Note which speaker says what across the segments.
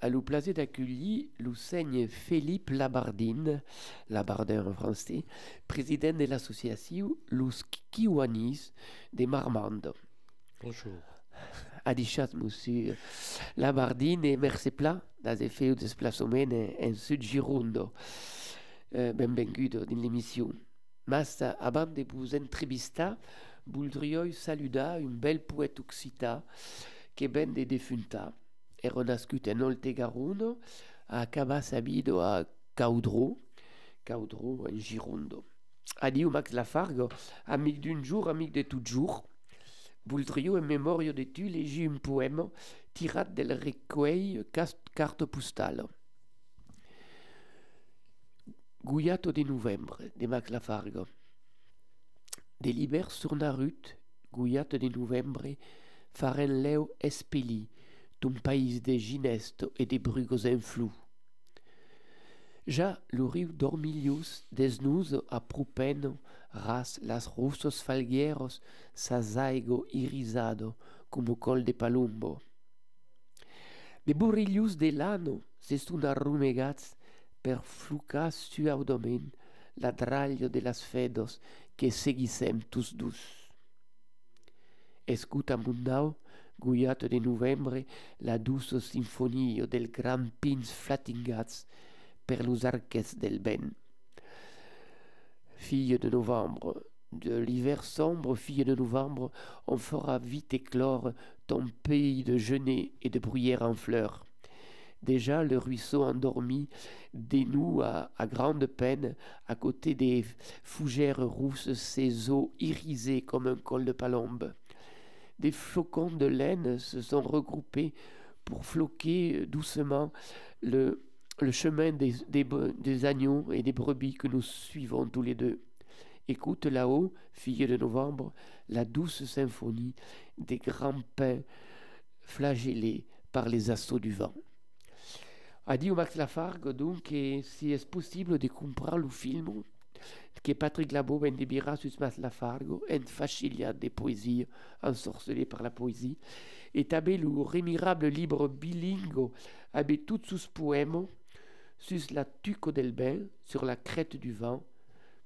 Speaker 1: À l'ou placer d'accueillir l'enseigne Philippe Labardine, Labardin en français, président de l'association Lus Kiwanis de Marmande.
Speaker 2: Bonjour.
Speaker 1: Adichat, monsieur Labardine, et merci pla das effets desplacement en Sud Girondo. Euh, benvingudo dans l'émission. Mas avant de vous entrevistar, voldria saludar un bel poète occità que ben de defunta. è renascut en Oltegaruno, a sabido a Caudro, Caudro en Girondo. Adieu Max Lafargo, amic d'un jour, amic de tout jour. Voldrio en memoria de tu legi un poème tirat del recueil Carte postale. Guiato de novembre, de Max Lafargo. De l'hiver sur la rute, Guiato de novembre, faren leu espeli, d'un pays de ginest et de brugos en flou. Ja lo riu dormilius desnus a propen ras las russos falgueros sa zaigo irisado como col de palumbo. De borrillus de l'ano se sunt arrumegats per flucar su abdomen l'adraglio de las fedos que seguissem tus dus. Escuta mundau, guiato de novembre, la duso sinfonio del gran pins flatingats per los arquets del vent. Fille de novembre, de l'hiver sombre, fille de novembre, on fera vite éclore ton pays de genêts et de bruyères en fleurs. Déjà le ruisseau endormi dénoue à, à, grande peine, à côté des fougères rousses, ses eaux irisées comme un col de palombe des flocons de laine se sont regroupés pour floquer doucement le, le chemin des, agneaux et des brebis que nous suivons tous les deux. Écoute là-haut, fille de novembre, la douce symphonie des grands pins flagellés par les assauts du vent. Adieu Max Lafargue, donc, si est possible de comprendre le film que Patrick Labo vendibira sus mas Lafargo en facilia de poésie, ensorcelé par la poésie, et tabé le remirable livre bilingue avec tous sus poèmes sus la tuco del bain, sur la crête du vent,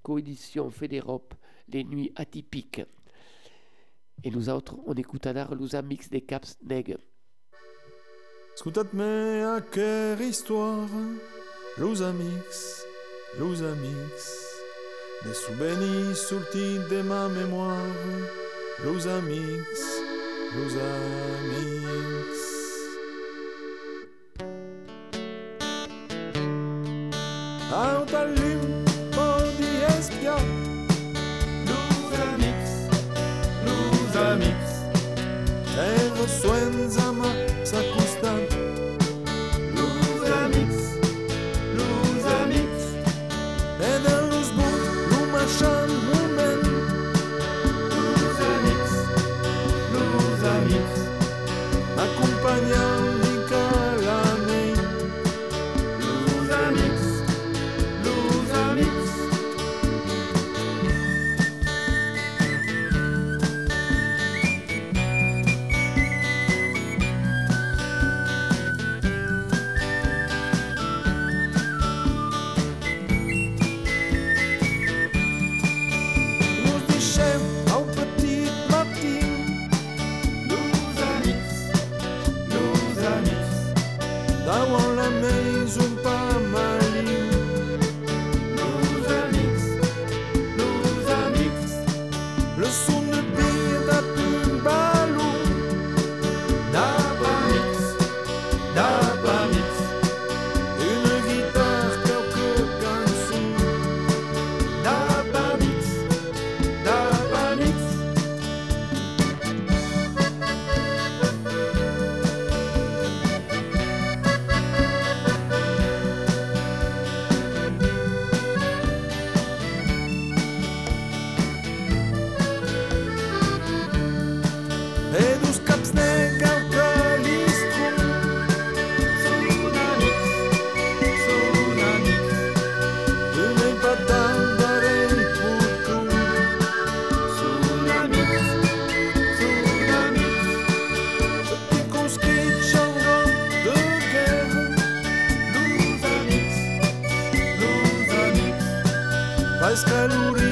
Speaker 1: coédition Fédérope, les nuits atypiques. Et nous autres, on écoute alors los amix des Caps Neg.
Speaker 3: Scutatme a quelle histoire, los amix, los amix. Des souvenirs sortis de ma mémoire, los amics, los amics. Out al limbo di espia, los escalurri.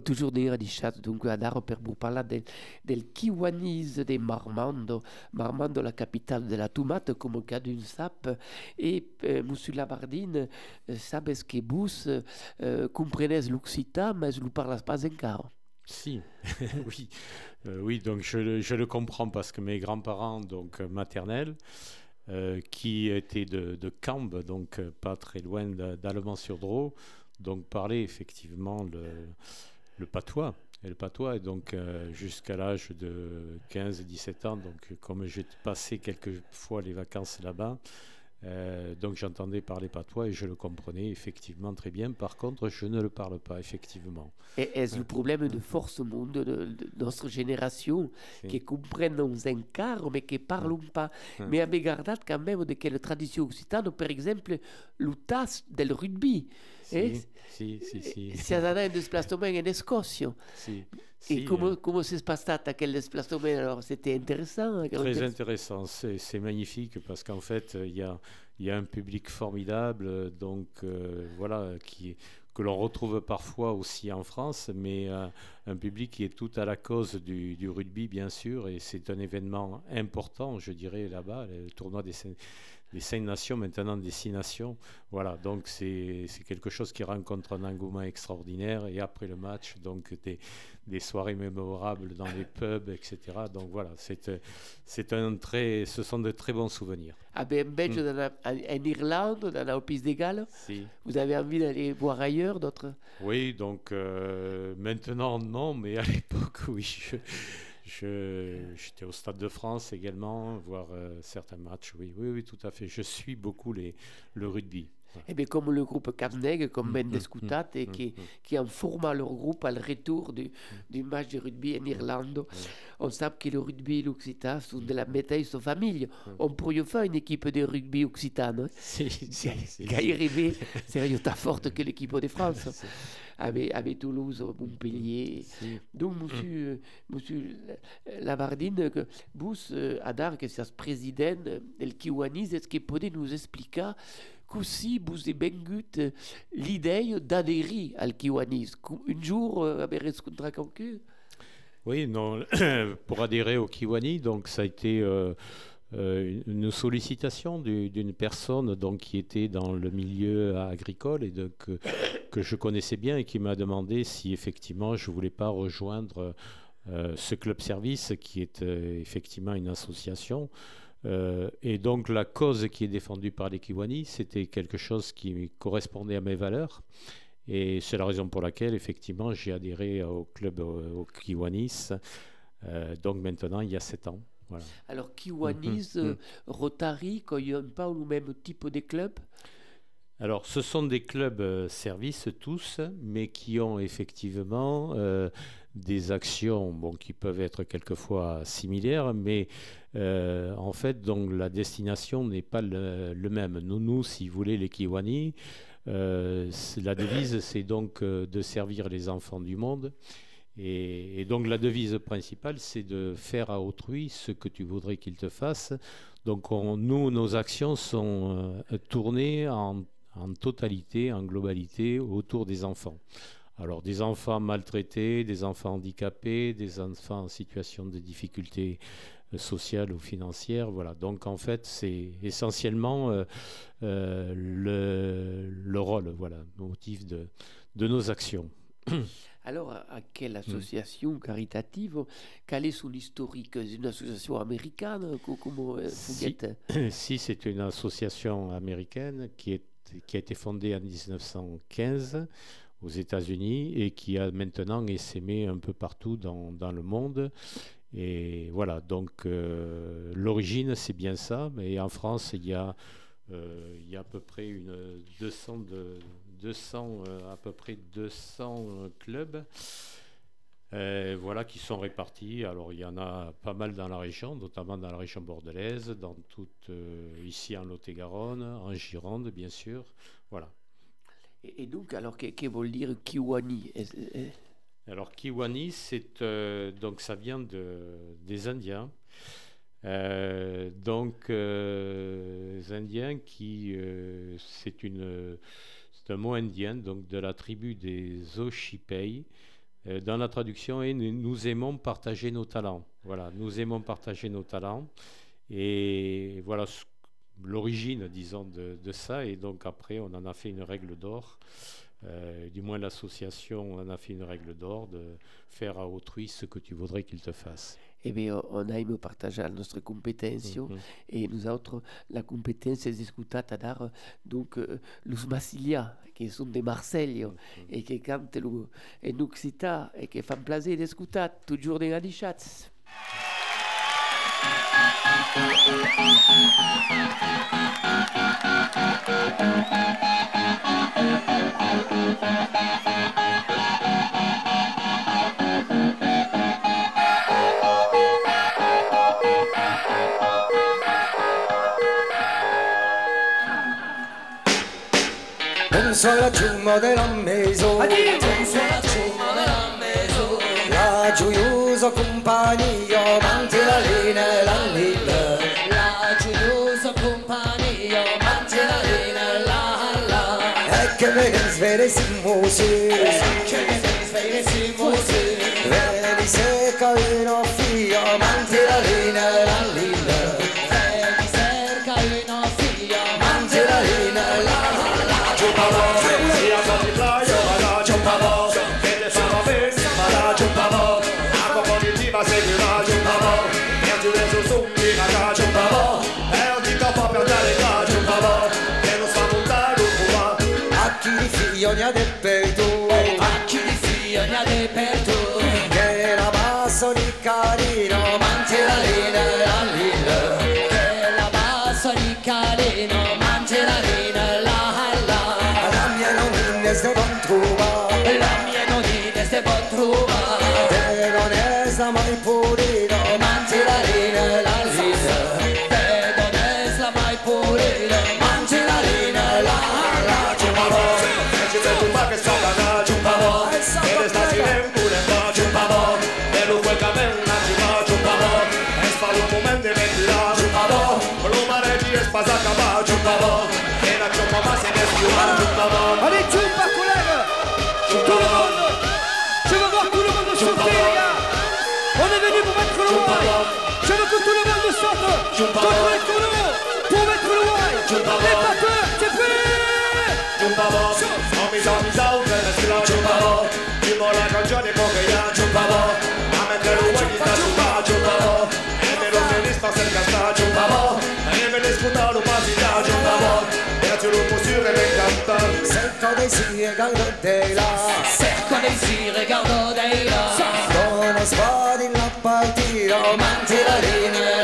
Speaker 1: Toujours dire di chat dunque andare per parlare del, del Kiwanese de Marmando, Marmando la capitale de la tomate come cas d'un sap et euh, Monsieur Labardine euh, sabes que bus euh, comprenez l'occitan mais vous parlez pas encore.
Speaker 2: Si, oui, euh, oui, donc je, le comprends parce que mes grands-parents, donc maternels, euh, qui étaient de, de Cambre, donc pas très loin d'Allemand-sur-Drô, donc parlaient effectivement le, le patois. Et le patois, et donc euh, jusqu'à l'âge de 15-17 ans, donc comme j'ai passé quelques fois les vacances là-bas, euh, donc j'entendais parler patois et je le comprenais effectivement très bien. Par contre, je ne le parle pas effectivement.
Speaker 1: Et est-ce le problème de force au monde de, de, notre génération qui comprennent un quart mais qui ne parlent pas? Mais avec garde quand même de quelle tradition occitane, par exemple, l'utas del rugby?
Speaker 2: Sì, sì, sì, sì.
Speaker 1: Si è andato in déplacement in Scozia.
Speaker 2: Sì,
Speaker 1: Et comment, comment s'est passé quel déplacement Alors, c'était intéressant.
Speaker 2: Très intéressant, c'est magnifique parce qu'en fait, il y a, y a un public formidable, donc euh, voilà, qui, que l'on retrouve parfois aussi en France, mais euh, un public qui est tout à la cause du, du rugby, bien sûr, et c'est un événement important, je dirais, là-bas, le tournoi des les cinq nations, maintenant des six nations. Voilà, donc c'est quelque chose qui rencontre un engouement extraordinaire. Et après le match, donc des, des soirées mémorables dans les pubs, etc. Donc voilà, c'est un très, ce sont de très bons souvenirs.
Speaker 1: À Belge, mm. en Irlande, dans la Pays des Galles,
Speaker 2: si.
Speaker 1: vous avez envie d'aller voir ailleurs d'autres?
Speaker 2: Oui, donc euh, maintenant non, mais à l'époque, oui. Je, J'étais au Stade de France également, voir euh, certains matchs. Oui, oui, oui, tout à fait. Je suis beaucoup les, le rugby.
Speaker 1: Et eh bien, comme le groupe Carneg, comme Ben Descoutat, et qui, qui en forma leur groupe à le retour du, du match de rugby en Irlande. On sait que le rugby et l'Occitan sont de la métaille de famille. On pourrait faire une équipe de rugby occitane.
Speaker 2: Si, si, si.
Speaker 1: C'est ta forte que l'équipe de France. avec, avec Toulouse, Montpellier. Donc, monsieur, mm. monsieur Lavardine, vous, euh, Adar, que c'est président del Kiwanis, est-ce que vous pouvez nous expliquer vous avez bien l'idée d'adhérer au Kiwanis Un jour, euh, rencontré quelqu'un
Speaker 2: Oui, non, pour adhérer au Kiwani, donc ça a été euh, euh, une sollicitation d'une personne donc, qui était dans le milieu agricole et de, que, je connaissais bien et qui m'a demandé si effectivement je ne voulais pas rejoindre euh, ce club service qui est effectivement une association. Et donc la cause qui est défendue par les Kiwani, c'était quelque chose qui correspondait à mes valeurs. Et c'est la raison pour laquelle effectivement j'ai adhéré au club au, Kiwanis. donc maintenant il y a sept ans.
Speaker 1: Alors, Kiwanis, mm, mm, mm. Rotary, Coyon pas le même type de club?
Speaker 2: Alors, ce sont des clubs euh, services tous, mais qui ont effectivement euh, des actions bon, qui peuvent être quelquefois similaires, mais euh, en fait, donc, la destination n'est pas le, même. Nous, nous, si vous voulez, les Kiwani, la devise, c'est donc de servir les enfants du monde. Et, donc la devise principale, c'est de faire à autrui ce que tu voudrais qu'il te fasse. Donc nous, nos actions sont euh, tournées en, totalité, en globalité, autour des enfants. Alors des enfants maltraités, des enfants handicapés, des enfants en situation de difficulté sociales ou financières. Voilà. Donc en fait, c'est essentiellement euh, euh, le, le, rôle, voilà, le motif de, de nos actions.
Speaker 1: Alors, à quelle association caritative Quelle est son historique C'est une association américaine Comment
Speaker 2: Si, si c'est une association américaine qui, est, qui a été fondée en 1915 aux États-Unis et qui a maintenant essaimé un peu partout dans, dans le monde. Et voilà, donc euh, l'origine, c'est bien ça. Mais en France, il y a, euh, il y a à peu près une 200, de, 200 euh, à peu près 200 clubs. voilà, qui sont répartis. Alors, il y en a pas mal dans la région, notamment dans la région bordelaise, dans toute, ici en Lot-et-Garonne, en Gironde, bien sûr. Voilà.
Speaker 1: Et, donc, alors, que, veut dire Kiwani?
Speaker 2: Alors, Kiwani, euh, donc ça vient de, des Indiens. Euh, donc, euh, les Indiens qui c'est un mot indien donc de la tribu des Oshipei. dans la traduction, et nous aimons partager nos talents. Voilà, nous aimons partager nos talents. Et voilà l'origine, disons, de, ça. Et donc après, on en a fait une règle d'or. Euh, du moins l'association en a fait une règle d'or de faire à autrui ce que tu voudrais qu'il te fasse.
Speaker 1: Eh bien, on aime partager notre compétence mm -hmm. et nous autres, la compétence est discutata dar donc euh, los Massilia, qui sont des Marseille mm -hmm. et qui cantent en Occita et qui font plaisir d'écouter toujours des Gadichatz.
Speaker 3: Penso Pensola ciumo della meso Pensola ciumo della meso La gioiosa compagnia Manti la linea e la
Speaker 4: linea.
Speaker 3: Che me ne sveresimo sì
Speaker 4: Che me ne
Speaker 5: non
Speaker 3: è sta mai pulito Manti la linea e la lilla
Speaker 4: E non è sta mai pulita
Speaker 3: Manti la linea e la la
Speaker 5: Ciumpavo E ci sei tu fa che sto cagà, ciumpavo E ne sta si ven pure un po', ciumpavo E lo quel cammino, ci va,
Speaker 6: Je veux que tout le monde saute Contre les tourneaux Pour mettre le why. N'aie pas. Peur, c'est fait
Speaker 5: ciumpavo Ho misa misa un venezuela, ciumpavo Primo la canzone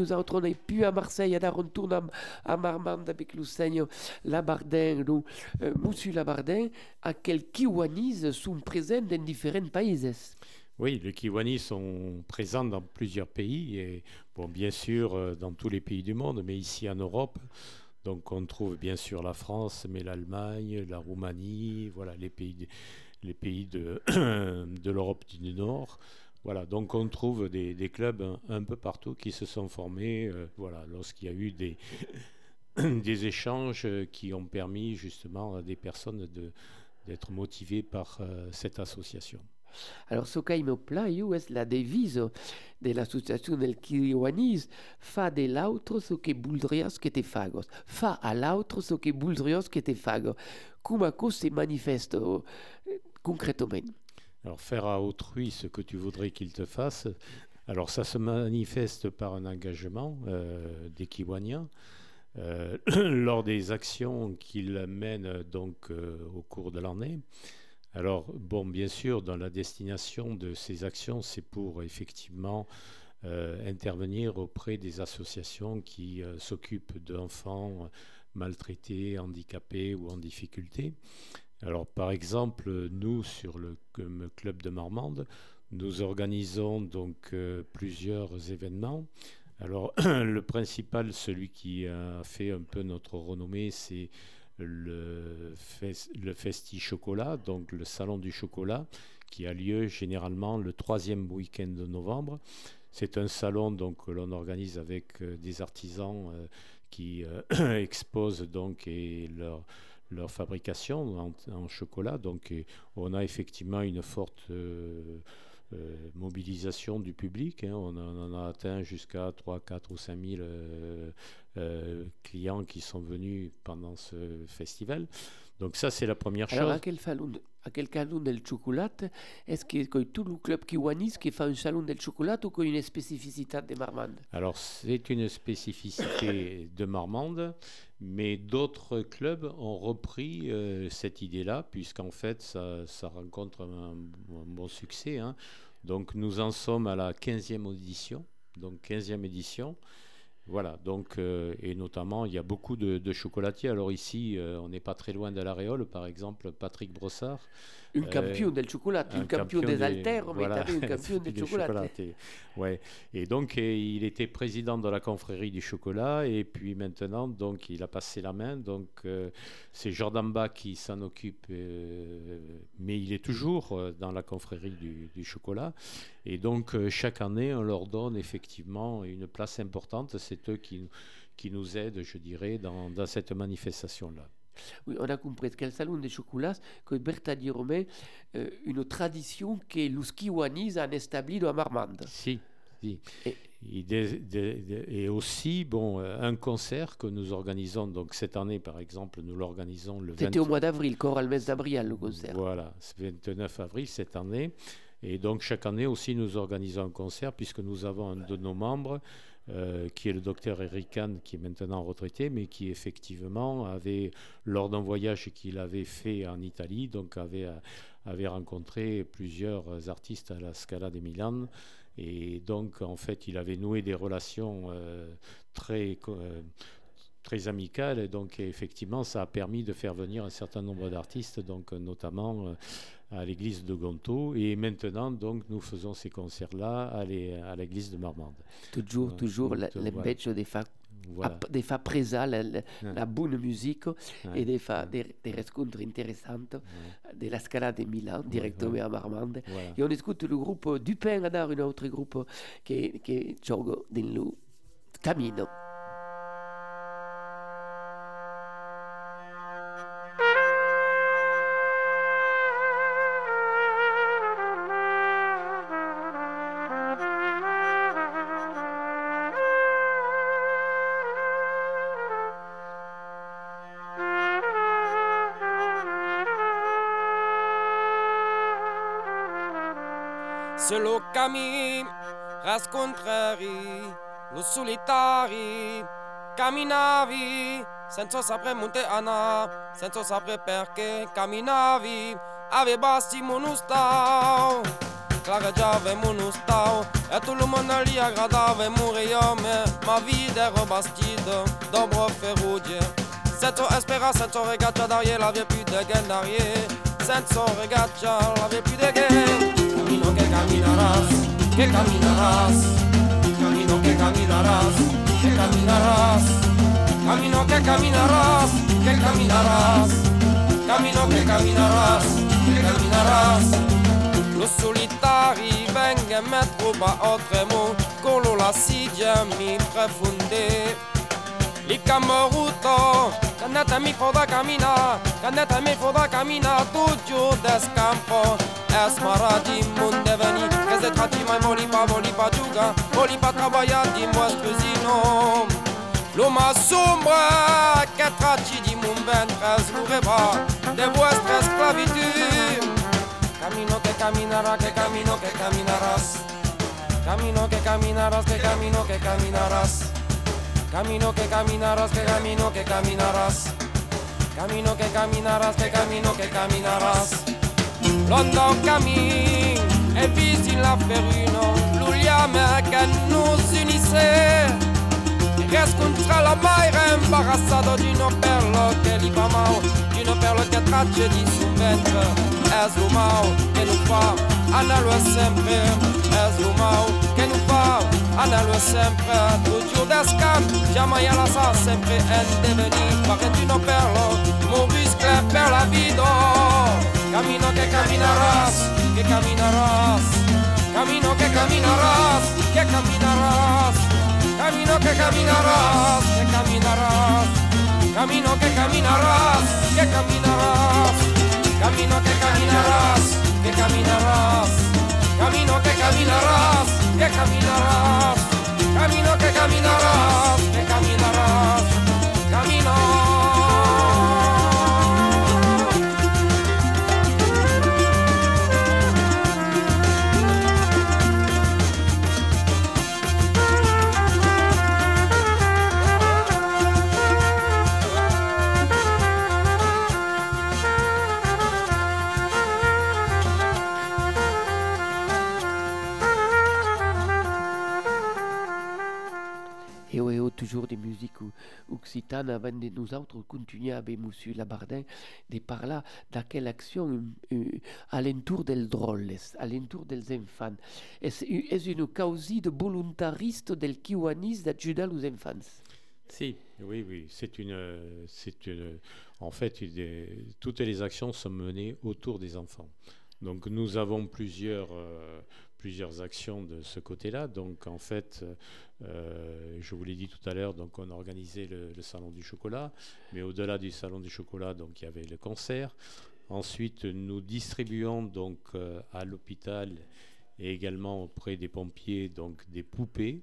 Speaker 1: nous autres on est plus à Marseille, alors on tourne à, à Marmande avec seigneur Labardin, nous, euh, Monsieur Labardin, à quel kiwanis sont présents dans différents pays.
Speaker 2: Oui, les Kiwani sont présents dans plusieurs pays, et bon, bien sûr euh, dans tous les pays du monde, mais ici en Europe. Donc on trouve bien sûr la France, mais l'Allemagne, la Roumanie, voilà les pays, de l'Europe du Nord. Voilà, donc on trouve des, des clubs un, un peu partout qui se sont formés, euh, voilà, lorsqu'il y a eu des, des échanges euh, qui ont permis justement à des personnes de, d'être motivées par euh, cette association.
Speaker 1: Alors, ce che mi piace è la devise dell'associazione del Kiwanis, fa dell'altro so che voldrias che te fagos, fa all'altro so che voldrias che te fago. Come cosa si manifesta eh, concretamente?
Speaker 2: Alors faire à autrui ce que tu voudrais qu'il te fasse, alors ça se manifeste par un engagement euh, des Kiwaniens euh, lors des actions qu'ils mènent donc euh, au cours de l'année. Alors bon, bien sûr, dans la destination de ces actions, c'est pour effectivement intervenir auprès des associations qui s'occupent d'enfants maltraités, handicapés ou en difficulté. Alors, par exemple, nous, sur le club de Marmande, nous organisons donc euh, plusieurs événements. Alors, le principal, celui qui a fait un peu notre renommée, c'est le, le Festi Chocolat, donc le Salon du Chocolat, qui a lieu généralement le troisième week-end de novembre. C'est un salon donc, que l'on organise avec euh, des artisans euh, qui exposent donc et leur, leur fabrication en, en chocolat. Donc, on a effectivement une forte euh, euh, mobilisation du public. hein. On, en- a atteint jusqu'à 3, 4 ou 5 000 euh, clients qui sont venus pendant ce festival. Donc ça, c'est la première
Speaker 1: Alors,
Speaker 2: chose.
Speaker 1: a quel, salon, a quel salon del chocolat, est-ce que c'est tout le club Kiwanis qui fait un salon del chocolat ou qu'il y a une spécificité de Marmande?
Speaker 2: Alors, c'est une spécificité de Marmande, mais d'autres clubs ont repris euh, cette idée-là, puisqu'en fait, ça, rencontre un, bon succès. hein. Donc, nous en sommes à la 15e édition. Donc, 15e édition. Voilà, donc, euh, et notamment, il y a beaucoup de, de chocolatiers. Alors ici, euh, on n'est pas très loin de l'Aréole, par exemple, Patrick Brossard,
Speaker 1: Un
Speaker 2: Euh,
Speaker 1: champion del chocolat, un, champion des haltères, mais
Speaker 2: voilà,
Speaker 1: un champion del
Speaker 2: des
Speaker 1: chocolat.
Speaker 2: chocolatés. Ouais. Et donc, euh, il était président de la confrérie du chocolat. Et puis maintenant, donc, il a passé la main. Donc, euh, c'est Jordan Bach qui s'en occupe. euh, mais il est toujours euh, dans la confrérie du, du chocolat. Et donc, euh, chaque année, on leur donne effectivement une place importante. C'est eux qui, qui nous aident, je dirais, dans, dans cette manifestation-là.
Speaker 1: Oui, on a compris que le salon des chocolats, que Berta Di Romè, euh, une tradition que les Kiwanis ont établie dans Marmande.
Speaker 2: Si, si.
Speaker 1: Et-
Speaker 2: Et, des- des- des- et aussi, bon, euh, un concert que nous organisons. Donc cette année, par exemple, nous l'organisons le 20
Speaker 1: C'était au mois d'avril, Coral Mes d'Abrial, le concert.
Speaker 2: Voilà, c'est 29 avril cette année. Et donc chaque année aussi, nous organisons un concert puisque nous avons un de nos membres euh, qui est le docteur Eric Kahn, qui est maintenant retraité, mais qui effectivement avait, lors d'un voyage qu'il avait fait en Italie, donc avait, euh, rencontré plusieurs artistes à la Scala de Milan. Et donc, en fait, il avait noué des relations euh, très, très amicales. Et donc, effectivement, ça a permis de faire venir un certain nombre d'artistes, donc notamment à l'église de Gonto. Et maintenant, donc, nous faisons ces concerts-là à l'é- à l'église de Marmande.
Speaker 1: Toujours, toujours, les
Speaker 2: voilà.
Speaker 1: des fa,
Speaker 2: Voilà.
Speaker 1: des fa presa, la, la,
Speaker 2: Ouais.
Speaker 1: la bonne musique, et des fa, des, des rencontres intéressantes de la Scala de Milan, directement à Marmande.
Speaker 2: Voilà.
Speaker 1: Et on écoute le groupe Dupin, un autre groupe qui, qui gioco nel Camino.
Speaker 7: Se lo cammino rascontreri, lo solitari, camminavi senza sapere monte ana, senza sapere perché camminavi, ave basti monustau, clareggiava monustau, e tutto il mondo li aggradava e moriva, ma vita era bastita, dobro feroce. Senza speranza, senza regaccia d'arrière, l'avait plus de gain d'arrière, senza regaccia, l'avait plus de gain. Caminarás, que caminarás, camino que caminarás, que caminarás, camino que caminarás, que caminarás, camino que caminarás, que caminarás. Lo solitari venga metro ba otremo, con lo la sidia mi. Licamoruto, cannata mi foda camina, cannata mi foda camina, tu giù descampo, esmarati mundeveni, che se tratti mai molipa, molipa giuga, molipa travagliati, muescusino. L'uma sombra, che tratti di mun ventre sgureva, de vostre sclavitù. Camino che camminerà, che camino che camminerás, camino che camminerás, che camino che camminerás. Camino que caminarás, que camino que caminarás. Camino que caminarás, que camino que caminarás. London camin e visi la ferino, l'uliame che nos unissait. Riscontra la maire imbarazzato di no perlo che li fa mal, di no perlo che tracce di su ventre. Es lo mal che non fa, analo sempre. Es lo mal che non fa, analo sempre. Tutto d'escam, jamais alla sa sempre en devenir. Pare di no perlo, mon risque per la vida. Camino que caminarás, que caminarás, camino que caminarás, que caminarás, camino que caminarás, que caminarás, camino que caminarás, que caminarás, camino que caminarás, que caminarás, camino que caminarás, que caminarás, camino que caminarás,
Speaker 1: des ou- occitanes avant de nous autres continuer avec Monsieur Labardin de parler de quelle action euh, alentour del drôle, alentour des enfants. Est est une cause de volontariste del kiwanis d'ajudar los enfants?
Speaker 2: Si, oui, oui, c'est une, euh, c'est une, en fait, des- toutes les actions sont menées autour des enfants. Donc nous avons plusieurs, euh, plusieurs actions de ce côté-là. Donc en fait, euh, je vous l'ai dit tout à l'heure, donc on a organisé le, le salon du chocolat, mais au-delà du salon du chocolat, donc il y avait le concert. Ensuite, nous distribuons donc euh, à l'hôpital et également auprès des pompiers donc des poupées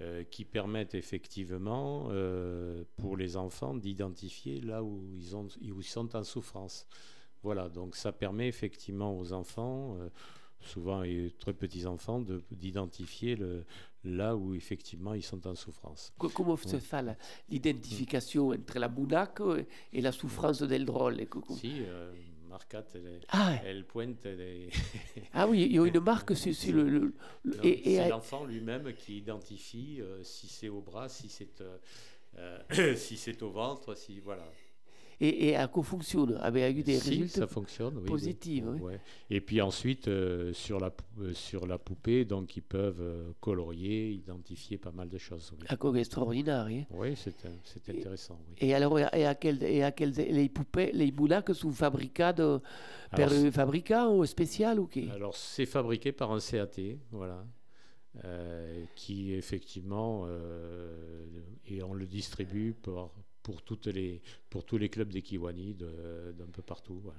Speaker 2: euh, qui permettent effectivement pour les enfants d'identifier là où ils, ont, où ils sont en souffrance. Voilà, donc ça permet effectivement aux enfants, souvent et très petits enfants, de- d'identifier le- là où effectivement ils sont en souffrance.
Speaker 1: Co- Comment se
Speaker 2: Ouais.
Speaker 1: fait l'identification entre la bunaque et la souffrance del drôle
Speaker 2: Si, euh, Marcat, elle,
Speaker 1: ah,
Speaker 2: elle pointe, elle est-
Speaker 1: ah oui, il y a une marque sur, sur le... le- et, et-
Speaker 2: c'est l'enfant lui-même qui identifie euh, si c'est au bras, si c'est euh, euh, si c'est au ventre, si voilà.
Speaker 1: Et, et à quoi fonctionne? Avec eu des
Speaker 2: Si,
Speaker 1: résultats
Speaker 2: ça fonctionne, oui,
Speaker 1: positifs, oui.
Speaker 2: Ouais. Et puis ensuite, euh, sur, la, euh, sur la poupée, donc ils peuvent euh, colorier, identifier pas mal de choses. Oui,
Speaker 1: à quoi extraordinaire. hein.
Speaker 2: Oui, c'est
Speaker 1: Et-
Speaker 2: intéressant. Oui.
Speaker 1: Et alors, et à quel, et à quel, les poupées, les bunaques sont fabriquées de, par un fabricant ou spécial ou quoi
Speaker 2: Alors, c'est fabriqué par un CAT, voilà, euh, qui effectivement, euh, et on le distribue pour, pour, toutes les, pour tous les clubs des Kiwani de- d'un peu partout. Voilà.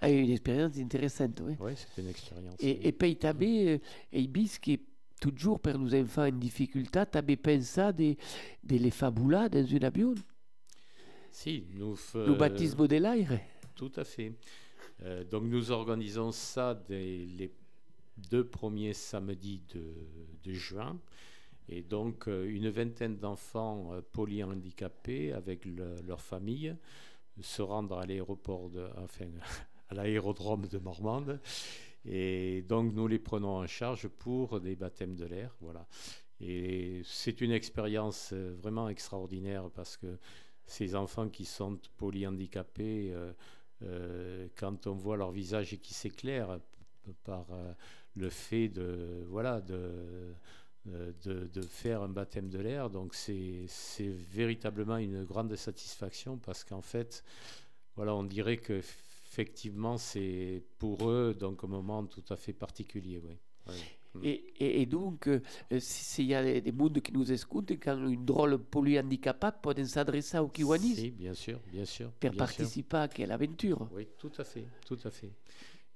Speaker 1: Ah, une expérience intéressante, oui.
Speaker 2: Oui, c'est une expérience.
Speaker 1: Et, et puis, t'avais, et bis qui toujours pour nos enfants en difficulté, t'avais pensé de, de les fabuler dans un avion,
Speaker 2: si, nous,
Speaker 1: le baptisme de l'air.
Speaker 2: Tout à fait. Euh, donc nous organisons ça dès les deux premiers samedis de, juin. Et donc, une vingtaine d'enfants polyhandicapés avec leur famille se rendre à l'aéroport, enfin, à l'aérodrome de Normande. Et donc, nous les prenons en charge pour des baptêmes de l'air. Voilà. Et c'est une expérience euh, vraiment extraordinaire parce que ces enfants qui sont polyhandicapés, euh, euh, quand on voit leur visage qui s'éclaire par le fait de, voilà, de, de, de, faire un baptême de l'air, donc c'est véritablement une grande satisfaction parce qu'en fait, voilà, on dirait que effectivement, c'est pour eux donc un moment tout à fait particulier. Oui.
Speaker 8: Mm. Et, donc, euh, s'il y a des mondes qui nous écoutent, quand une drôle polyhandicapable peut s'adresser au Kiwanis?
Speaker 2: Oui, bien sûr, bien sûr.
Speaker 8: Pour participer à quelle aventure?
Speaker 2: Oui, tout à fait, tout à fait.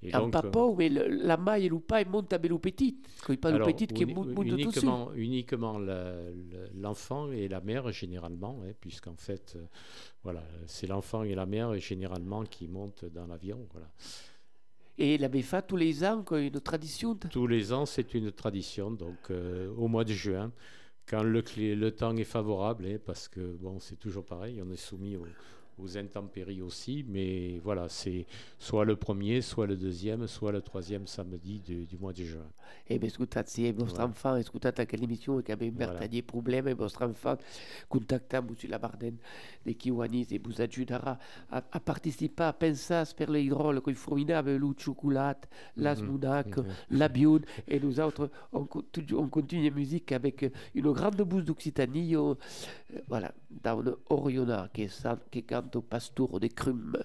Speaker 8: Et un papa, euh, mais la maille ou pas monte à petite. Pas alors, petite qui monte
Speaker 2: uniquement, uniquement l'enfant et la mère généralement, hein, puisqu'en fait, euh, voilà, c'est l'enfant et la mère généralement qui montent dans l'avion. Voilà.
Speaker 8: Et la BFA, tous les ans, une tradition
Speaker 2: Tous les ans, c'est une tradition. Donc, euh, au mois de juin, quand le, le temps est favorable, hein, parce que bon, c'est toujours pareil, on est soumis au, aux intempéries aussi, mais voilà, c'est soit le premier, soit le deuxième, soit le troisième samedi du, du mois de juin.
Speaker 8: E beh, scusate, se vostro voilà. enfant, scusate anche l'emissione che abbiamo voilà. dei problemi, il vostro enfant, contactamo sulla Barden di Kiwanis e vous aiuterà a, a partecipare, a pensare per le idrole con i fruinave, le chocolat, mm -hmm. la biode, e nous autres, on, on continue la musique avec une grande bouse d'Occitanie, euh, voilà, dans Oriona, qui, qui cante au pastour des crumes.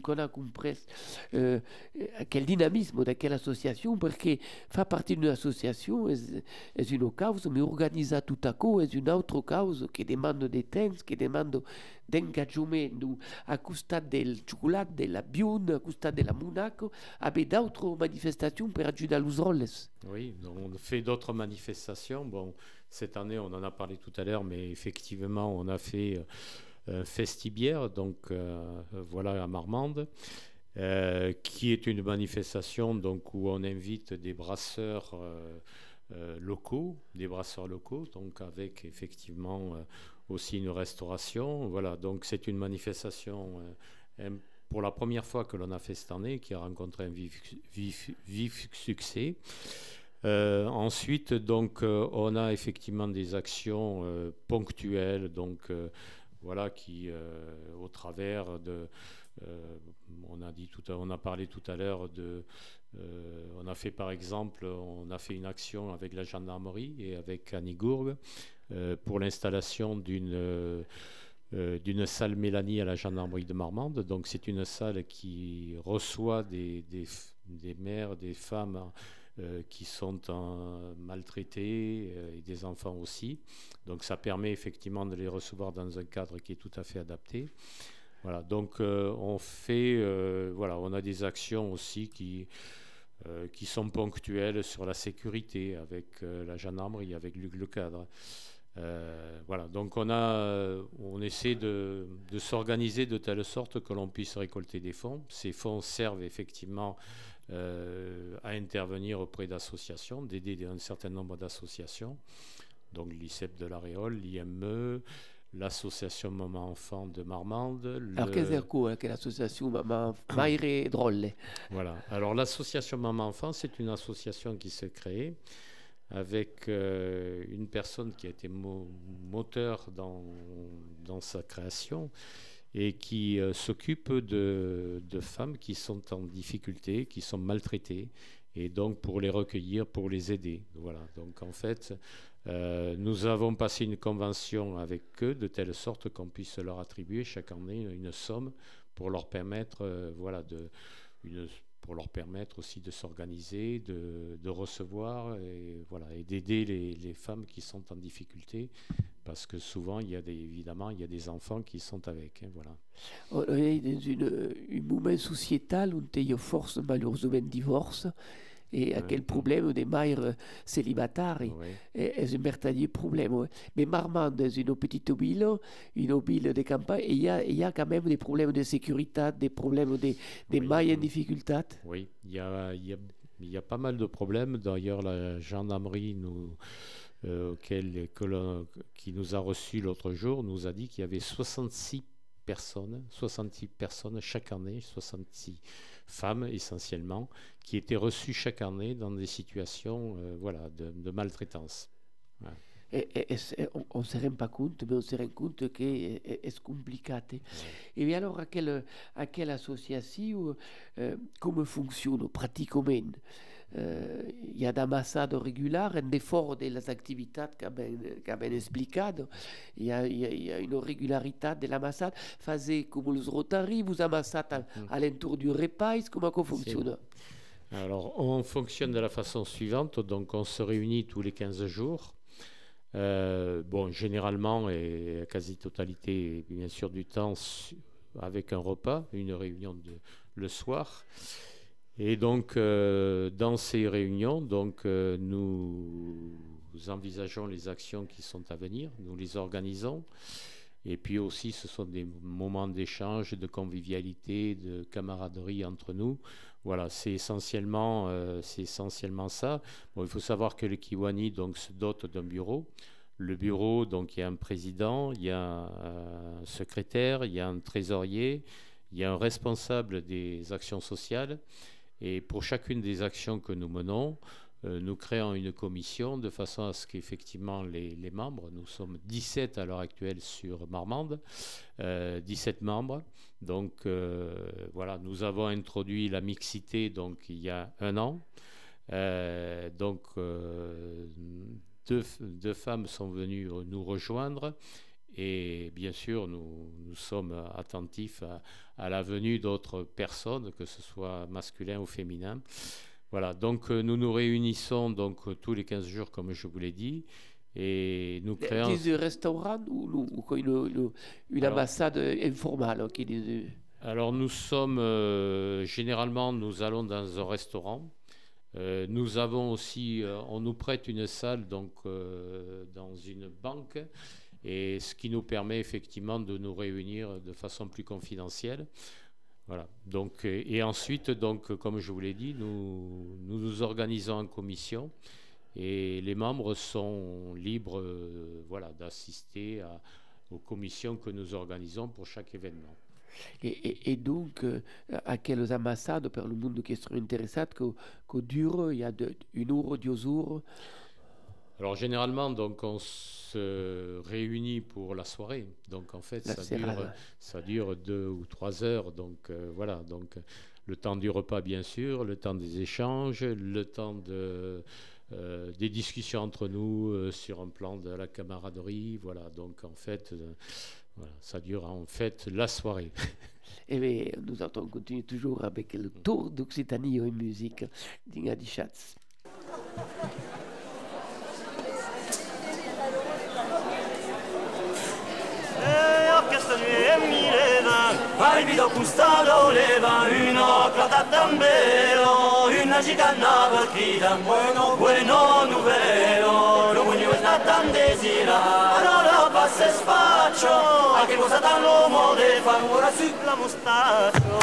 Speaker 1: Kiwanis. Donc on a compris euh, quel dynamisme de quelle association, parce que faire partie d'une association est, est une cause, mais organiser tout à coup est une autre cause qui demande des temps, qui demande d'engagement à costat del chocolat, de la Bion, à costat de la Monaco, avec d'autres manifestations pour aider les rôles.
Speaker 2: Oui, on fait d'autres manifestations. Bon, cette année, on en a parlé tout à l'heure, mais effectivement, on a fait euh, Festibière, donc euh, voilà à Marmande. Euh, qui est une manifestation donc, où on invite des brasseurs euh, euh, locaux, des brasseurs locaux, donc avec effectivement euh, aussi une restauration. Voilà, donc c'est une manifestation euh, pour la première fois que l'on a fait cette année, qui a rencontré un vif, succès. Euh, ensuite, donc, euh, on a effectivement des actions euh, ponctuelles, donc euh, voilà, qui, euh, au travers de, euh, on a dit tout, à- on a parlé tout à l'heure de, euh, on a fait par exemple, on a fait une action avec la gendarmerie et avec Annie Gourgue pour l'installation d'une d'une salle Mélanie à la gendarmerie de Marmande. Donc c'est une salle qui reçoit des mères, des femmes euh, qui sont en- maltraitées euh, et des enfants aussi. Donc ça permet effectivement de les recevoir dans un cadre qui est tout à fait adapté. Voilà, donc euh, on fait, euh, voilà, on a des actions aussi qui, euh, qui sont ponctuelles sur la sécurité avec euh, la gendarmerie, avec Luc le cadre. Euh, voilà, donc on, a, euh, on essaie de, de s'organiser de telle sorte que l'on puisse récolter des fonds. Ces fonds servent effectivement euh, à intervenir auprès d'associations, d'aider un certain nombre d'associations, donc l'ICEP de l'Aréole, l'IME, l'association Maman Enfant de Marmande.
Speaker 1: Alors qu'est-ce que c'est l'association Maman Maire Drolle
Speaker 2: voilà. Alors l'association Maman Enfant, c'est une association qui s'est créée avec euh, une personne qui a été mo- moteur dans, dans sa création et qui euh, s'occupe de, femmes qui sont en difficulté, qui sont maltraitées, et donc pour les recueillir, pour les aider. Voilà. Donc en fait, euh, nous avons passé une convention avec eux de telle sorte qu'on puisse leur attribuer chaque année une somme pour leur permettre, euh, voilà, de, une, pour leur permettre aussi de s'organiser, de, recevoir et, voilà, et d'aider les, femmes qui sont en difficulté, parce que souvent, il y a évidemment, il y a des enfants qui sont avec. hein, voilà.
Speaker 1: On est dans une, un moment sociétal où il y a force malheureusement divorce et à quel problème des mères célibataires
Speaker 2: Ouais.
Speaker 1: est un merveilleux problème. ouais. Mais Marmande est une petite ville, une ville de campagne, et il y y a quand même des problèmes de sécurité, des problèmes de, des
Speaker 2: Oui.
Speaker 1: mailles en difficulté.
Speaker 2: Oui, il y a, y, a, y a pas mal de problèmes. D'ailleurs, la gendarmerie nous, euh, auquel, que qui nous a reçus l'autre jour nous a dit qu'il y avait 66 personnes, 66 personnes chaque année, 66 femmes essentiellement, qui étaient reçues chaque année dans des situations euh, voilà, de, de maltraitance.
Speaker 1: Et, et- et c'est- on ne se rend pas compte, mais on se rend compte que è, è- è complicato. E bien alors, à quelle, à quelle association, euh, comment fonctionne pratiquement Euh, Il y a d'ambassades régulières, un effort des activités qu'a bien expliqué. Il y a, il y a- a une régularité de l'ambassade. Faites comme les Rotary, vous amassez à, à l'entour du repas, comment ça fonctionne?
Speaker 2: Alors, on fonctionne de la façon suivante. Donc, on se réunit tous les 15 jours. Euh, bon, généralement, et la quasi-totalité, bien sûr, du temps, avec un repas, une réunion de, le soir. Et donc, euh, dans ces réunions, donc, euh, nous envisageons les actions qui sont à venir, nous les organisons. Et puis aussi, ce sont des moments d'échange, de convivialité, de camaraderie entre nous. Voilà, c'est essentiellement, euh, essentiellement ça. Bon, il faut savoir que le Kiwani donc, se dote d'un bureau. Le bureau, donc il y a un président, il y a un secrétaire, il y a un trésorier, il y a un responsable des actions sociales. Et pour chacune des actions que nous menons, euh, nous créons une commission de façon à ce qu'effectivement les, les membres, nous sommes 17 à l'heure actuelle sur Marmande, euh, 17 membres. Donc euh, voilà, nous avons introduit la mixité donc il y a un an. Euh, donc euh, deux femmes sont venues nous rejoindre Et bien sûr, nous, nous sommes attentifs à, à la venue d'autres personnes, que ce soit masculin ou féminin. Voilà, donc euh, nous nous réunissons donc euh, tous les 15 jours, comme je vous l'ai dit, et nous créons...
Speaker 1: Des restaurants ou, ou- ou une, une- une
Speaker 2: Alors-
Speaker 1: ambassade informelle qui des-
Speaker 2: Alors nous sommes euh, généralement nous allons dans un restaurant. Euh, nous avons aussi euh, on nous prête une salle donc euh, dans une banque et ce qui nous permet effectivement de nous réunir de façon plus confidentielle. Voilà. Donc euh, et ensuite donc comme je vous l'ai dit nous nous organisons en commission et les membres sont libres euh, voilà d'assister aux commissions que nous organisons pour chaque événement.
Speaker 1: E, dunque eh, aquelas ambassades per il mondo che sono interessati che, che il y a de, une heure, deux jours.
Speaker 2: Alors généralement, donc on se réunit pour la soirée. Donc en fait,
Speaker 1: La
Speaker 2: ça dure, ça dure deux ou trois heures. Donc euh, voilà. Donc le temps du repas, bien sûr, le temps des échanges, le temps de euh, des discussions entre nous euh, sur un plan de la camaraderie. Voilà. Donc en fait, euh, voilà, ça dure en fait la soirée.
Speaker 1: Et bien, nous allons continuer toujours avec le tour d'Occitanie en musique d'Inga Schatz.
Speaker 9: Aribido custado leva uno clata tambero, una gigana bakida, bueno, bueno, nuvero, lo buño es la tan desira, ahora la pase spaccio, a che cosa tan l'uomo de favora su la mustaccio,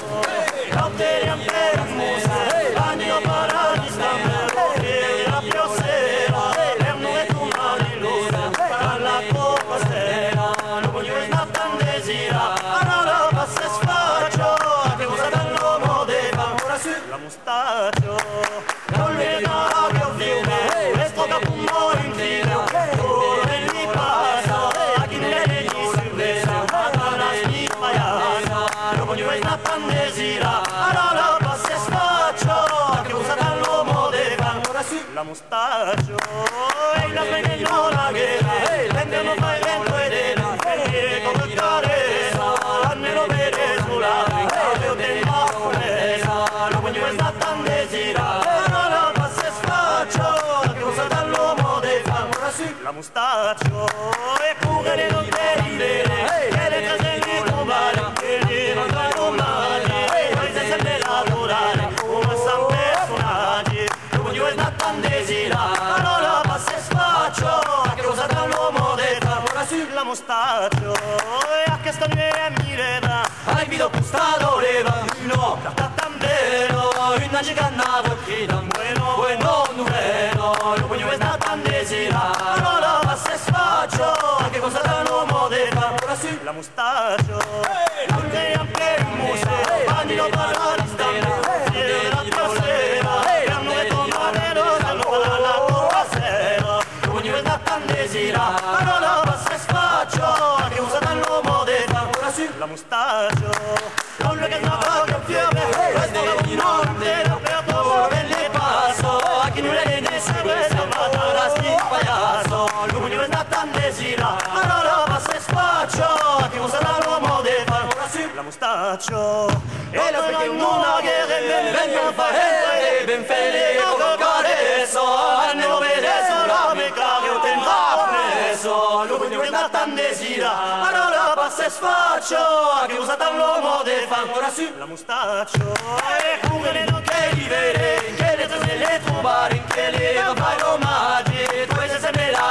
Speaker 9: la teria per musa, mostaccio E la spagnola che Vendono fai vento ed era E come carezza Almeno vede sulla E del presa Lo buono è stata desira Allora passa e sfaccio Che cosa dall'uomo de fa Ora su la mostaccio E pure le notte di vere E le case di trovare E le mandano Ora su la mostaccio E a che sta mi leva? Hai visto custato leva? No, da tambero Una giganna partita Bueno, bueno, numero Lo buono è stata desira Allora passa e sfaccio. A che cosa dall'uomo de fa Ora su la mostaccio Non te anche il muso. Anni lo parla di stella E la prossera E hanno detto male lo sanno la tua sera. Lo buono è stata desira Allora su la mostaccio Non le che stava che fiume Questo la notte L'aperto delle passo A chi non le ne segue Sembra la schiffa payaso Lo buono è stata desira Allora passa e sfaccio A che cosa dall'uomo de fa Ora su la mostaccio E la perché una guerra Vengono fare ben fede Come carezo Ne lo vede sulla mecca Che te ha preso Lo buono è stata desira Allora passa e sfaccio A che cosa dall'uomo de fa Ora su la mostaccio E pure le nocche di vere Che le tre le trovare Che le fai omaggi Tu sei sempre lavorare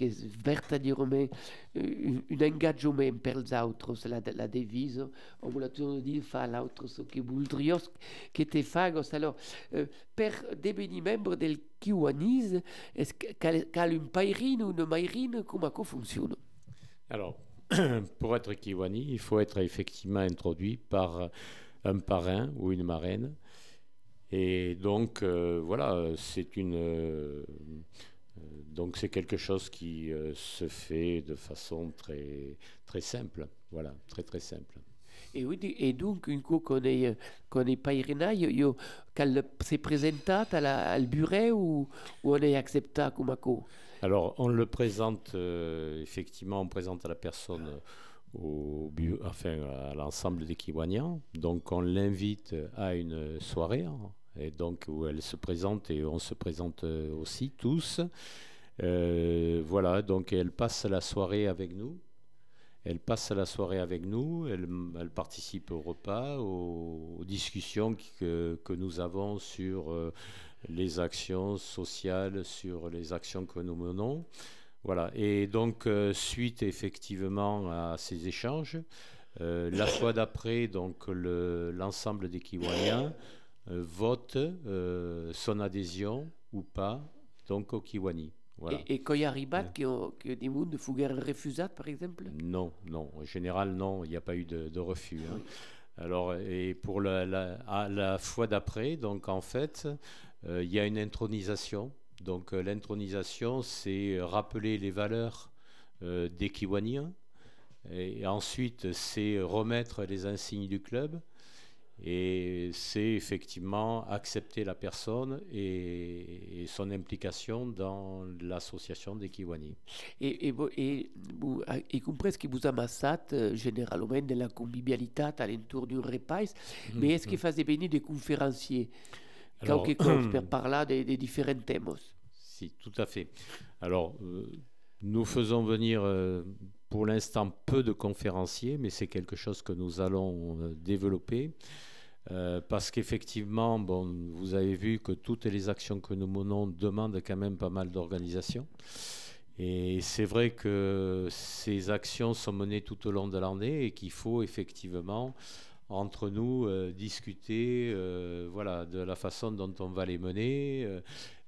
Speaker 1: compris que verdaderament un, un engagement per els autres, la, la devise, l'a toujours dit, fa l'autre ce que voldrios que te fagos. Alors, euh, per devenir membre del kiwanis, cal, un pairine ou une mairine, comment fonctionne
Speaker 2: Alors, pour être kiwani, il faut être effectivement introduit par un parrain ou une marraine. Et donc, euh, voilà, c'est une. euh, donc, c'est quelque chose qui euh, se fait de façon très, très simple. Voilà, très, très simple.
Speaker 1: Et, oui, et donc, un coup qu'on est, qu'on est pairina, yo, yo, cal se presentat à al bureau ou, ou on est accepté comme co
Speaker 2: Alors, on le présente, euh, effectivement, on présente à la personne au, enfin, à l'ensemble des Kiwanians. Donc, on l'invite à une soirée, hein, donc où elle se présente et on se présente euh, aussi tous. Euh, voilà, donc elle passe la soirée avec nous. Elle passe la soirée avec nous, elle, participe au repas, aux, discussions que, nous avons sur euh, les actions sociales, sur les actions que nous menons. Voilà, et donc suite effectivement à ces échanges, la fois d'après, donc le- l'ensemble des Kiwaniens vote euh, son adhésion ou pas donc au Kiwani. Voilà.
Speaker 1: Et, et y a arribat que, mondes fuguer refusat, par exemple?
Speaker 2: Non, non. En général, non. Il n'y a pas eu de, de refus. hein. Alors, et pour la, la- à la fois d'après, donc en fait, euh, il y a une intronisation. Donc, euh, l'intronisation, c'est rappeler les valeurs euh, des Kiwaniens. Et ensuite, c'est remettre les insignes du club. Et c'est effectivement accepter la personne et, et son implication dans l'association des Kiwani.
Speaker 1: Et, ah, et compris que vous amassat euh, généralement de la convivialité à l'entour d'un repas, mais est-ce qu'il faisait venir des conférenciers? Quelque chose per parler des, des différents thèmes
Speaker 2: Si, tout à fait. Alors, euh, nous faisons venir euh, pour l'instant peu de conférenciers, mais c'est quelque chose que nous allons développer. Euh, parce qu'effectivement, bon, vous avez vu que toutes les actions que nous menons demandent quand même pas mal d'organisation. Et c'est vrai que ces actions sont menées tout au long de l'année et qu'il faut effectivement entre nous euh, discuter euh, voilà, de la façon dont on va les mener,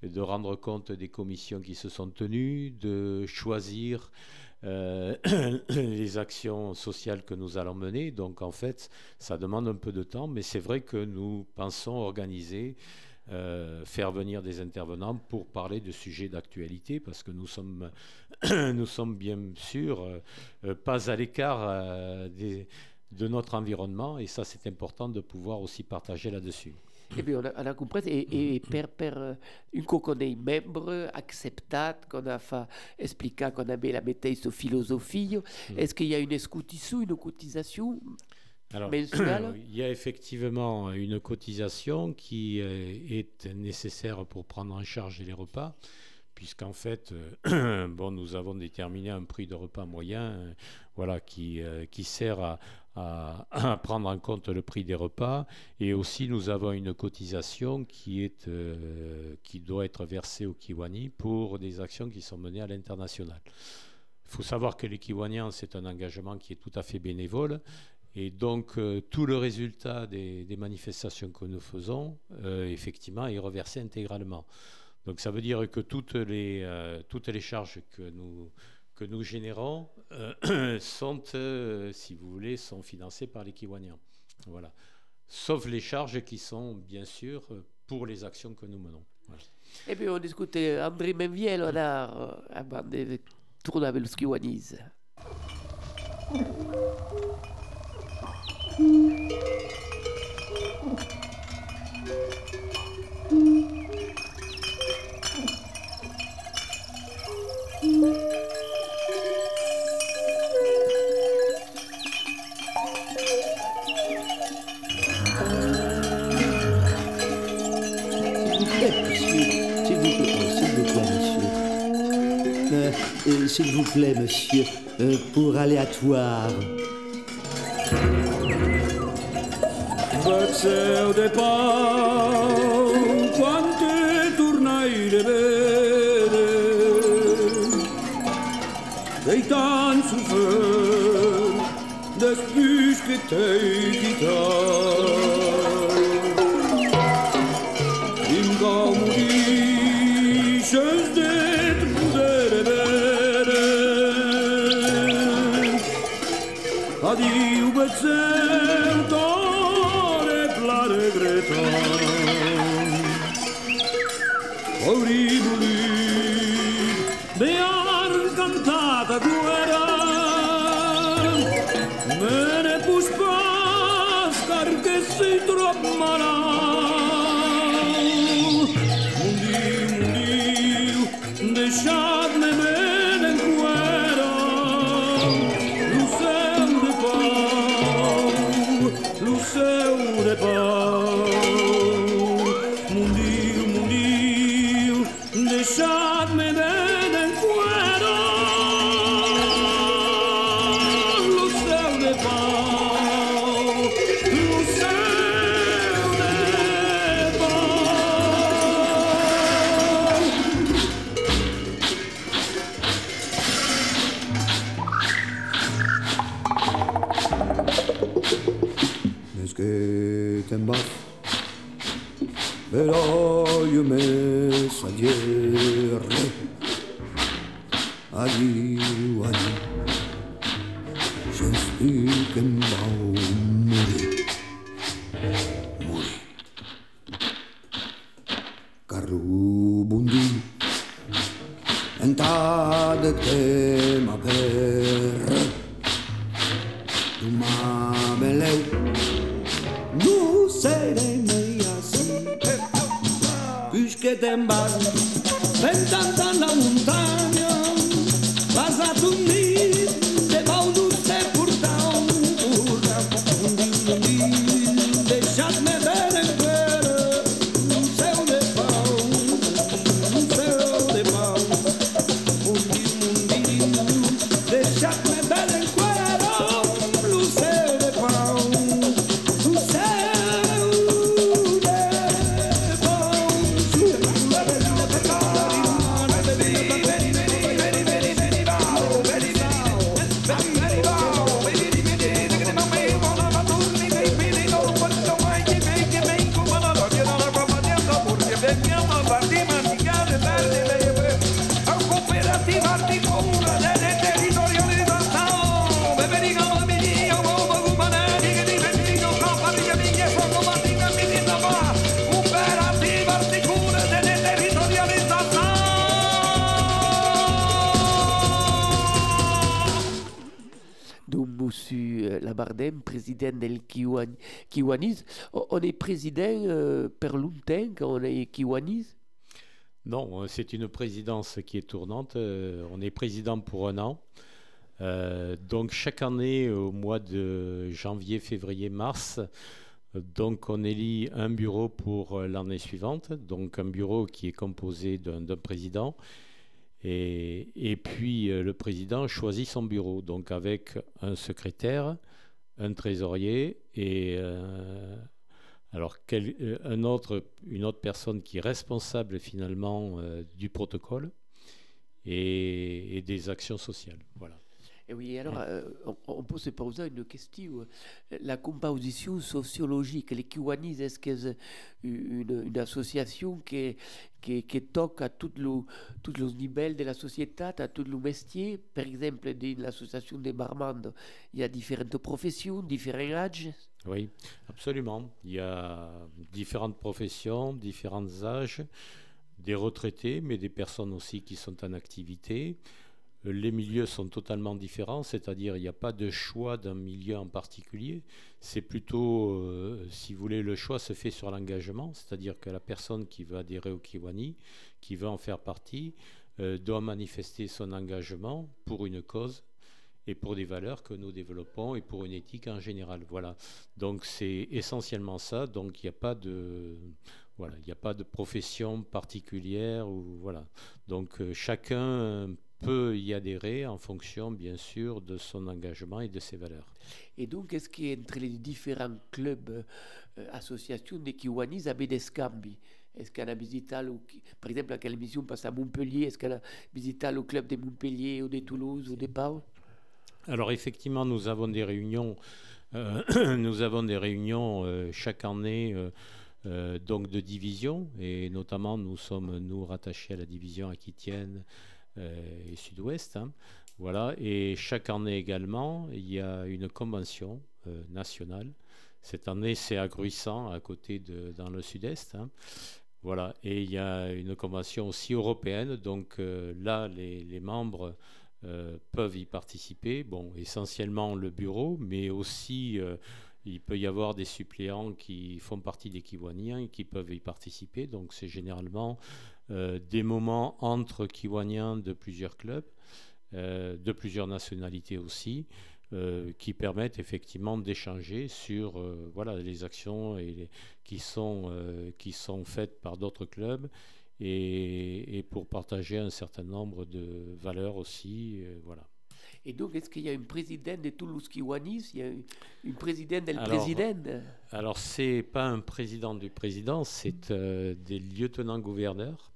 Speaker 2: de rendre compte des commissions qui se sont tenues, de choisir euh, les actions sociales que nous allons mener. Donc en fait, ça demande un peu de temps, mais c'est vrai que nous pensons organiser, euh, faire venir des intervenants pour parler de sujets d'actualité, parce que nous sommes, sommes bien sûr euh, pas à l'écart de notre environnement et ça c'est important de pouvoir aussi partager là-dessus.
Speaker 1: Eh bien, on a, on a compris, et, et per, per une fois qu'on est membre, acceptat, qu'on a fait expliquer qu'on avait la méthode de philosophie, est-ce qu'il y a une escoutissou, une cotisation
Speaker 2: Alors, il y a effectivement une cotisation qui euh, est nécessaire pour prendre en charge les repas, puisqu'en fait, euh, bon, nous avons déterminé un prix de repas moyen, euh, voilà, qui, qui sert à, à- prendre en compte le prix des repas, et aussi nous avons une cotisation qui est, euh, qui doit être versée au Kiwani pour des actions qui sont menées à l'international. Il faut savoir que les Kiwanians, c'est un engagement qui est tout à fait bénévole. Et donc, euh, tout le résultat des, manifestations que nous faisons, euh, effectivement, est reversé intégralement. Donc, ça veut dire que toutes les, toutes les charges que nous, que nous générons euh, sont, euh, si vous voulez, sont financées par les Kiwanians. Voilà. Sauf les charges qui sont, bien sûr, euh, pour les actions que nous menons.
Speaker 10: Et puis on écoutait André Menviel, on a un band de tourne avec le Skiwanese.
Speaker 11: S'il vous plaît, monsieur, euh, pour aléatoire.
Speaker 12: Batzeu de pau, quante tornai de vede, deitant sofrer, després que t'hei quitat.
Speaker 10: Kovri On est président euh, per quand on est Kiwanis
Speaker 2: Non, euh, c'est une présidence qui est tournante. Euh, On est président pour un an. Euh, donc chaque année, au mois de janvier, février, mars, donc on élit un bureau pour l'année suivante. Donc un bureau qui est composé d'un président. Et, puis le président choisit son bureau, donc avec un secrétaire, un trésorier et euh, alors euh, une autre personne qui est responsable finalement euh, du protocole et, et des actions sociales. Voilà.
Speaker 1: Et oui, alors euh, on, peut se poser une question. La composition sociologique, les Kiwanis, est-ce que c'est une, une, association qui, qui, qui toque à tous les niveaux de la société, à tous les métiers? Par exemple, dans l'association des barmandes, il y a différentes professions, différents âges?
Speaker 2: Oui, absolument. Il y a différentes professions, différents âges, des retraités, mais des personnes aussi qui sont en activité les milieux sont totalement différents, c'est-à-dire il n'y a pas de choix d'un milieu en particulier. C'est plutôt, euh, si vous voulez, le choix se fait sur l'engagement, c'est-à-dire que la personne qui veut adhérer au Kiwani, qui veut en faire partie, euh, doit manifester son engagement pour une cause et pour des valeurs que nous développons et pour une éthique en général. Voilà. Donc c'est essentiellement ça. Donc il n'y a pas de voilà, il n'y a pas de profession particulière ou voilà. Donc euh, chacun peut y adhérer en fonction, bien sûr, de son engagement et de ses valeurs.
Speaker 1: Et donc, est-ce qu'entre les différents clubs, euh, associations de Kiwanis, avez des scambi Est-ce qu'on a visité, par exemple, à quelle mission passe à Montpellier? Est-ce qu'on a visité le club de Montpellier ou de Toulouse ou de Pau?
Speaker 2: Alors, effectivement, nous avons des réunions. Euh, nous avons des réunions euh, chaque année. donc de division et notamment nous sommes nous rattachés à la division aquitaine euh, et sud-ouest. Hein. Voilà. Et chaque année également, il y a une convention euh, nationale. Cette année, c'est à Gruissant, à côté de, dans le sud-est. Hein. Voilà. Et il y a une convention aussi européenne. Donc euh, là, les, membres peuvent y participer. Bon, essentiellement le bureau, mais aussi il peut y avoir des suppléants qui font partie des Kiwaniens et qui peuvent y participer. Donc c'est généralement euh, des moments entre Kiwaniens de plusieurs clubs, euh, de plusieurs nationalités aussi, euh, qui permettent effectivement d'échanger sur voilà, les actions et qui, sont, qui sont faites par d'autres clubs et, pour partager un certain nombre de valeurs aussi. voilà.
Speaker 1: Et donc, est-ce qu'il y a une présidente de Toulouse Kiwanis? Il y a une présidente del président
Speaker 2: Alors, c'est pas un président du président, c'est des lieutenants-gouverneurs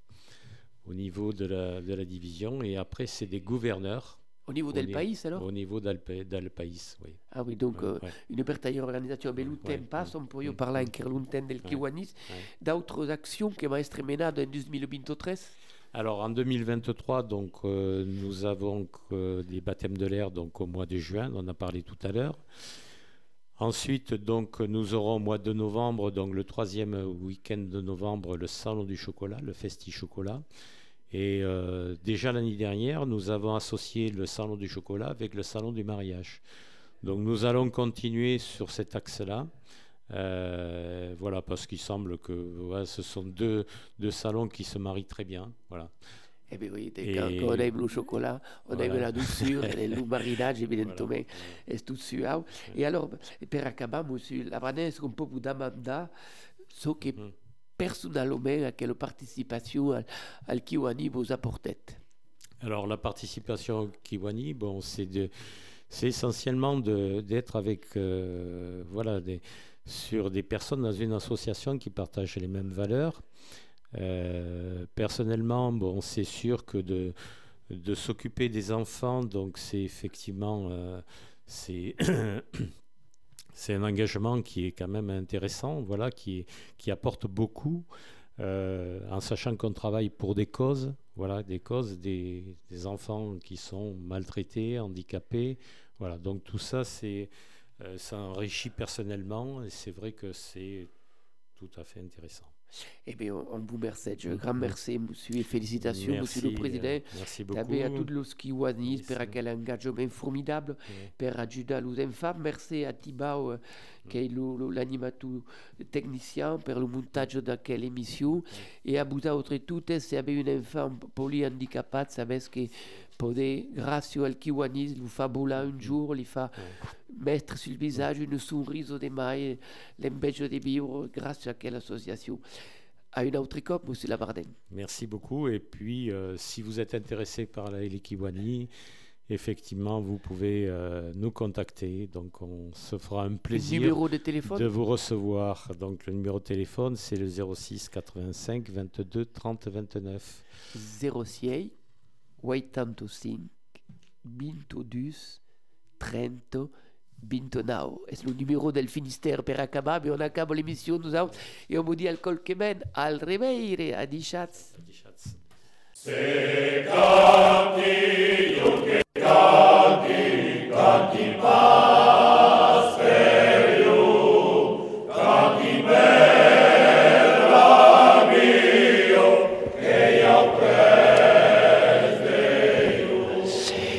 Speaker 2: au niveau de la, de la division. Et après, c'est des gouverneurs.
Speaker 1: Au niveau del pays, alors
Speaker 2: Au niveau del, pays, oui.
Speaker 1: Ah oui, donc ouais, euh, une bertaille organisation belutem ouais, pas, on peut parler anche l'unten del Kiwanis, d'autres actions que va être menées en 2023
Speaker 2: alors en 2023, donc, euh, nous avons euh, des baptêmes de l'air donc, au mois de juin, on en a parlé tout à l'heure. Ensuite, donc, nous aurons au mois de novembre, donc le troisième week-end de novembre, le Salon du chocolat, le Festi Chocolat. Et euh, déjà l'année dernière, nous avons associé le salon du chocolat avec le salon du mariage. Donc nous allons continuer sur cet axe-là. Euh, voilà, parce qu'il semble que ouais, ce sont deux, deux salons qui se marient très bien. Voilà.
Speaker 1: Eh bien oui, et... quand, on aime le chocolat, on voilà. aime la douceur, et le marinage, évidemment, voilà. est tout suave? Et alors, per acabar, monsieur, la est-ce qu'on peut vous demander ce que personnellement à quelle participation à, à Kiwani vous apportez
Speaker 2: Alors la participation au Kiwani, c'est essentiellement d'être avec euh, voilà des, personnes dans une association qui partagent les mêmes valeurs. Euh, personnellement, bon, c'est sûr que de s'occuper des enfants, donc c'est effectivement euh, c'est un engagement qui est quand même intéressant, voilà, qui, apporte beaucoup, euh, en sachant qu'on travaille pour des causes, voilà, des causes des, des, enfants qui sont maltraités, handicapés, voilà. Donc tout ça, c'est euh, ça enrichit personnellement et c'est vrai que c'est tout à fait intéressant.
Speaker 1: Eh bien, on vous remercie. Un grand merci, monsieur, et félicitations,
Speaker 2: merci,
Speaker 1: monsieur le président.
Speaker 2: Euh, merci beaucoup.
Speaker 1: à tous les Kiwanis pour quel engagement formidable pour aider les enfants. Merci à Tibao, technicien, pour le montage de quelle émission. Et à vous autres tous, si vous avez un enfant polyhandicapé, savez que poder, grâce al Kiwanis, lui fa volar un jour, lui fa mettre sur le visage une sorriso de mai, l'embello de vivre grâce à quelle association. À une autre COP, Monsieur Labardin.
Speaker 2: Merci beaucoup. Et puis, euh, si vous êtes intéressé par la effectivement, vous pouvez euh, nous contacter. Donc, on se fera un plaisir
Speaker 1: numéro de, téléphone
Speaker 2: de vous recevoir. Donc, le numéro de téléphone, c'est le 06 85 22 30 29.
Speaker 1: 06 85 22 Trento Bintonao. C'est le numéro del Finistère per acabar, mais on acaba l'émission, nous avons, et on vous dit al colquemen, al reveire, a dichatz.
Speaker 5: Se God be, God keep.